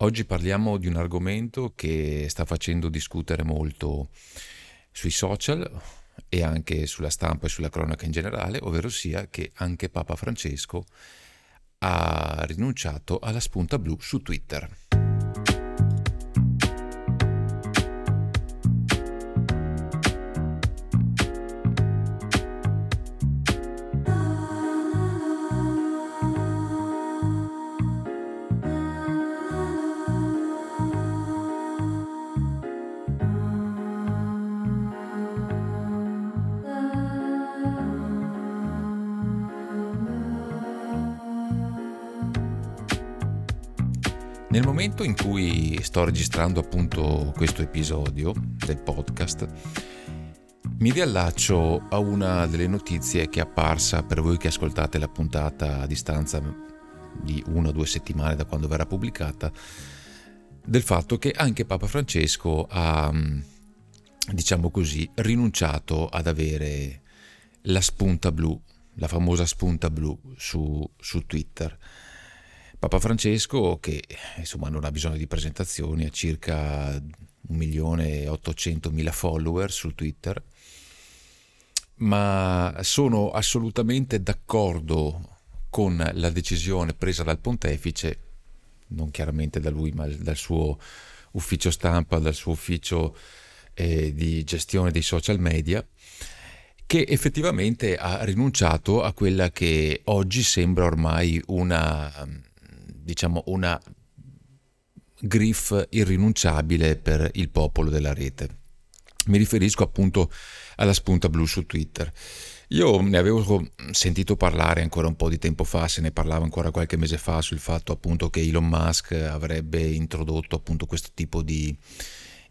Oggi parliamo di un argomento che sta facendo discutere molto sui social e anche sulla stampa e sulla cronaca in generale, ovvero sia che anche Papa Francesco ha rinunciato alla spunta blu su Twitter. Nel momento in cui sto registrando appunto questo episodio del podcast, mi riallaccio a una delle notizie che è apparsa per voi che ascoltate la puntata a distanza di una o due settimane da quando verrà pubblicata, del fatto che anche Papa Francesco ha, diciamo così, rinunciato ad avere la spunta blu, la famosa spunta blu su, su Twitter. Papa Francesco, che insomma non ha bisogno di presentazioni, ha circa 1.800.000 follower su Twitter, ma sono assolutamente d'accordo con la decisione presa dal pontefice, non chiaramente da lui, ma dal suo ufficio stampa, dal suo ufficio eh, di gestione dei social media, che effettivamente ha rinunciato a quella che oggi sembra ormai una diciamo, una griff irrinunciabile per il popolo della rete. Mi riferisco appunto alla spunta blu su Twitter. Io ne avevo sentito parlare ancora un po' di tempo fa, se ne parlava ancora qualche mese fa sul fatto appunto che Elon Musk avrebbe introdotto appunto questo tipo di,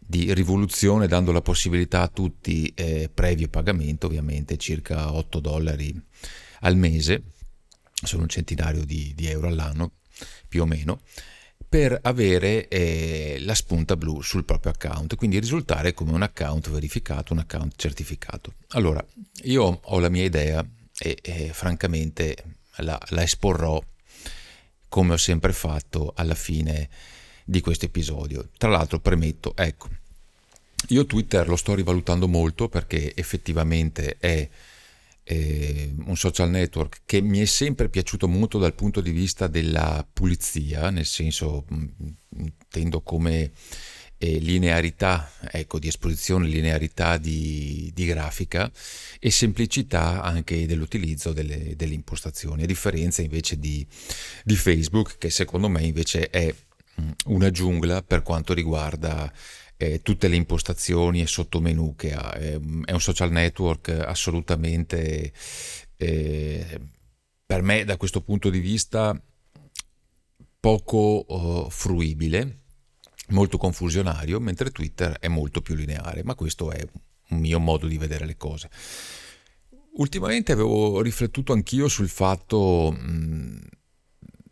di rivoluzione dando la possibilità a tutti, eh, previo pagamento ovviamente, circa 8 dollari al mese, sono un centinaio di, di euro all'anno, più o meno, per avere eh, la spunta blu sul proprio account, quindi risultare come un account verificato, un account certificato. Allora, io ho la mia idea e, e francamente la, la esporrò come ho sempre fatto alla fine di questo episodio. Tra l'altro premetto, ecco, io Twitter lo sto rivalutando molto perché effettivamente è eh, un social network che mi è sempre piaciuto molto dal punto di vista della pulizia, nel senso mm, intendo come eh, linearità ecco, di esposizione, linearità di, di, grafica e semplicità anche dell'utilizzo delle, delle impostazioni, a differenza invece di, di Facebook che secondo me invece è mm, una giungla per quanto riguarda eh, tutte le impostazioni e sottomenu che ha. È, un social network assolutamente, eh, per me da questo punto di vista, poco oh, fruibile, molto confusionario, mentre Twitter è molto più lineare, ma questo è un mio modo di vedere le cose. Ultimamente avevo riflettuto anch'io sul fatto mh,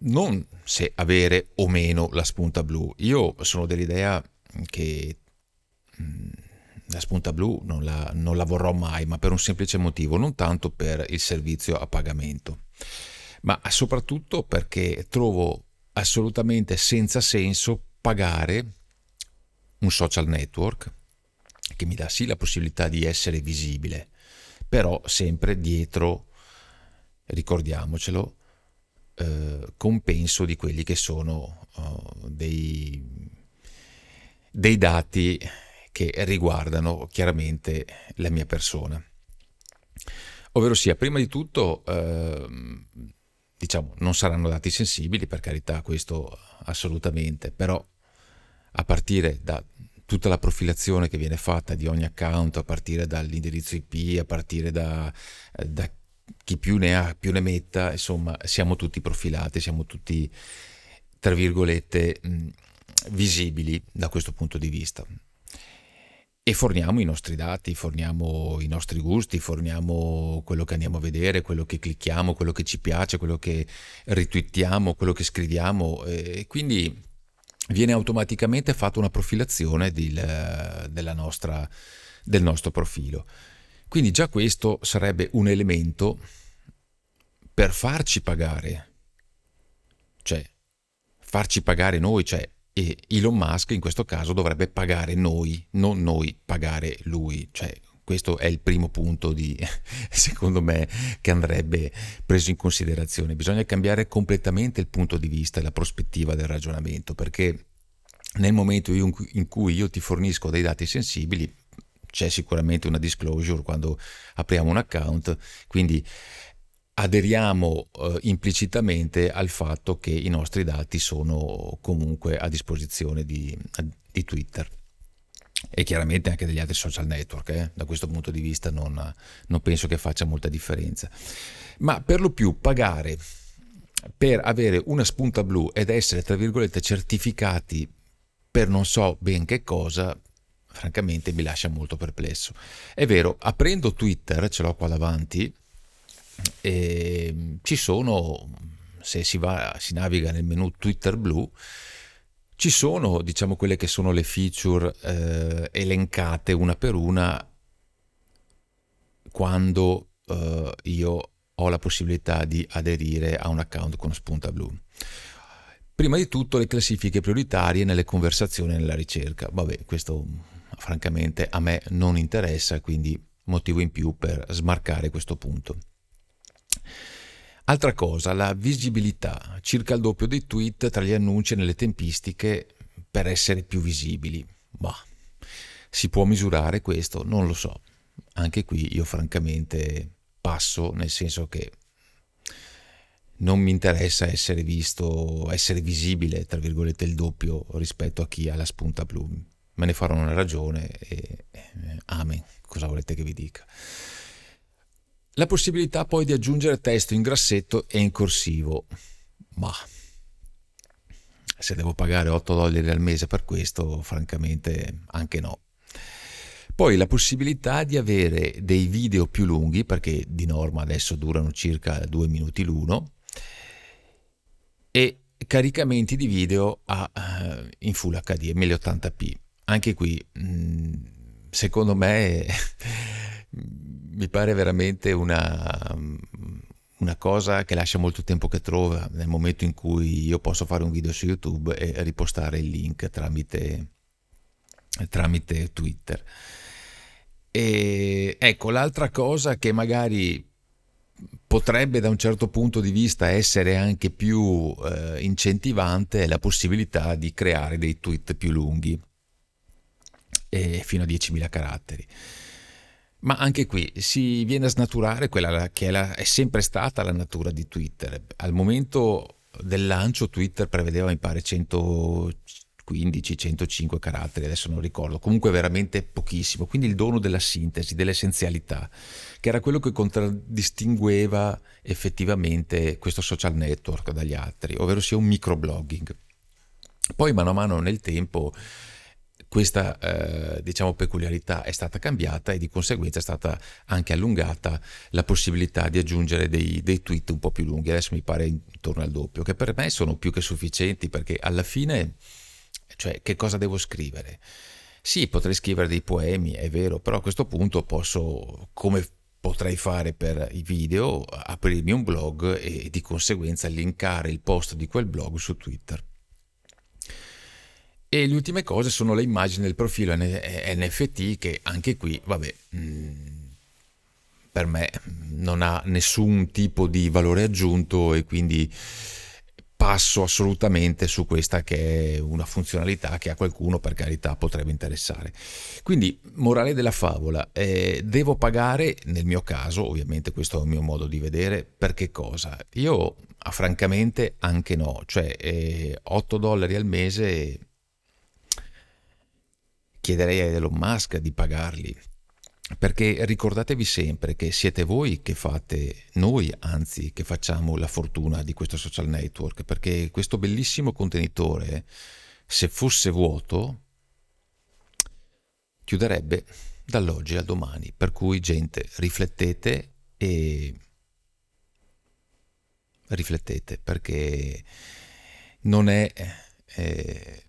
non se avere o meno la spunta blu. Io sono dell'idea che mm, la spunta blu non la, non la vorrò mai, ma per un semplice motivo, non tanto per il servizio a pagamento, ma soprattutto perché trovo assolutamente senza senso pagare un social network che mi dà sì la possibilità di essere visibile, però sempre dietro, ricordiamocelo, eh, compenso di quelli che sono uh, dei dei dati che riguardano chiaramente la mia persona. Ovvero sia, prima di tutto, eh, diciamo, non saranno dati sensibili, per carità, questo assolutamente, però a partire da tutta la profilazione che viene fatta di ogni account, a partire dall'indirizzo IP, a partire da, da chi più ne ha più ne metta, insomma, siamo tutti profilati, siamo tutti, tra virgolette, visibili da questo punto di vista. E forniamo i nostri dati, forniamo i nostri gusti, forniamo quello che andiamo a vedere, quello che clicchiamo, quello che ci piace, quello che ritwittiamo, quello che scriviamo. E quindi viene automaticamente fatta una profilazione del, nostra, del nostro profilo. Quindi già questo sarebbe un elemento per farci pagare, cioè farci pagare noi, cioè e Elon Musk in questo caso dovrebbe pagare noi, non noi pagare lui, cioè questo è il primo punto di, secondo me che andrebbe preso in considerazione. Bisogna cambiare completamente il punto di vista e la prospettiva del ragionamento perché nel momento in cui io ti fornisco dei dati sensibili c'è sicuramente una disclosure quando apriamo un account, quindi aderiamo eh, implicitamente al fatto che i nostri dati sono comunque a disposizione di, di Twitter e chiaramente anche degli altri social network. Eh? Da questo punto di vista non, non penso che faccia molta differenza. Ma per lo più pagare per avere una spunta blu ed essere, tra virgolette, certificati per non so ben che cosa, francamente mi lascia molto perplesso. È vero, aprendo Twitter, ce l'ho qua davanti, e ci sono, se si, va, si naviga nel menu Twitter blu, ci sono, diciamo, quelle che sono le feature eh, elencate una per una quando eh, io ho la possibilità di aderire a un account con spunta blu. Prima di tutto le classifiche prioritarie nelle conversazioni e nella ricerca. Vabbè, questo francamente a me non interessa, quindi motivo in più per smarcare questo punto. Altra cosa, la visibilità, circa il doppio dei tweet tra gli annunci e nelle tempistiche per essere più visibili. Bah, si può misurare questo? Non lo so. Anche qui io francamente passo, nel senso che non mi interessa essere visto, essere visibile, tra virgolette, il doppio rispetto a chi ha la spunta blu. Me ne farò una ragione e eh, amen, cosa volete che vi dica. La possibilità poi di aggiungere testo in grassetto e in corsivo. Ma se devo pagare 8 dollari al mese per questo, francamente anche no. Poi la possibilità di avere dei video più lunghi, perché di norma adesso durano circa 2 minuti l'uno, e caricamenti di video a, uh, in Full HD 1080p. Anche qui, mm, secondo me, mi pare veramente una, una cosa che lascia molto tempo che trova nel momento in cui io posso fare un video su YouTube e ripostare il link tramite, tramite Twitter. E ecco, l'altra cosa che magari potrebbe da un certo punto di vista essere anche più eh, incentivante è la possibilità di creare dei tweet più lunghi, fino a 10.000 caratteri. Ma anche qui si viene a snaturare quella che è, la, è sempre stata la natura di Twitter. Al momento del lancio Twitter prevedeva, mi pare, 115-105 caratteri, adesso non ricordo, comunque veramente pochissimo. Quindi il dono della sintesi, dell'essenzialità, che era quello che contraddistingueva effettivamente questo social network dagli altri, ovvero sia un microblogging. Poi mano a mano nel tempo questa eh, diciamo, peculiarità è stata cambiata e di conseguenza è stata anche allungata la possibilità di aggiungere dei, dei, tweet un po' più lunghi, adesso mi pare intorno al doppio, che per me sono più che sufficienti perché alla fine, cioè, che cosa devo scrivere? Sì, potrei scrivere dei poemi, è vero, però a questo punto posso, come potrei fare per i video, aprirmi un blog e di conseguenza linkare il post di quel blog su Twitter. E le ultime cose sono le immagini del profilo NFT che anche qui, vabbè, mm, per me non ha nessun tipo di valore aggiunto e quindi passo assolutamente su questa che è una funzionalità che a qualcuno per carità potrebbe interessare. Quindi, morale della favola, eh, devo pagare, nel mio caso, ovviamente questo è il mio modo di vedere, per che cosa? Io ah, francamente anche no, cioè eh, 8 dollari al mese chiederei a Elon Musk di pagarli. Perché ricordatevi sempre che siete voi che fate, noi anzi, che facciamo la fortuna di questo social network, perché questo bellissimo contenitore, se fosse vuoto, chiuderebbe dall'oggi al domani. Per cui, gente, riflettete e riflettete perché non è eh,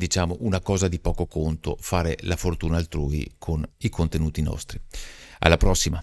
diciamo una cosa di poco conto fare la fortuna altrui con i contenuti nostri. Alla prossima!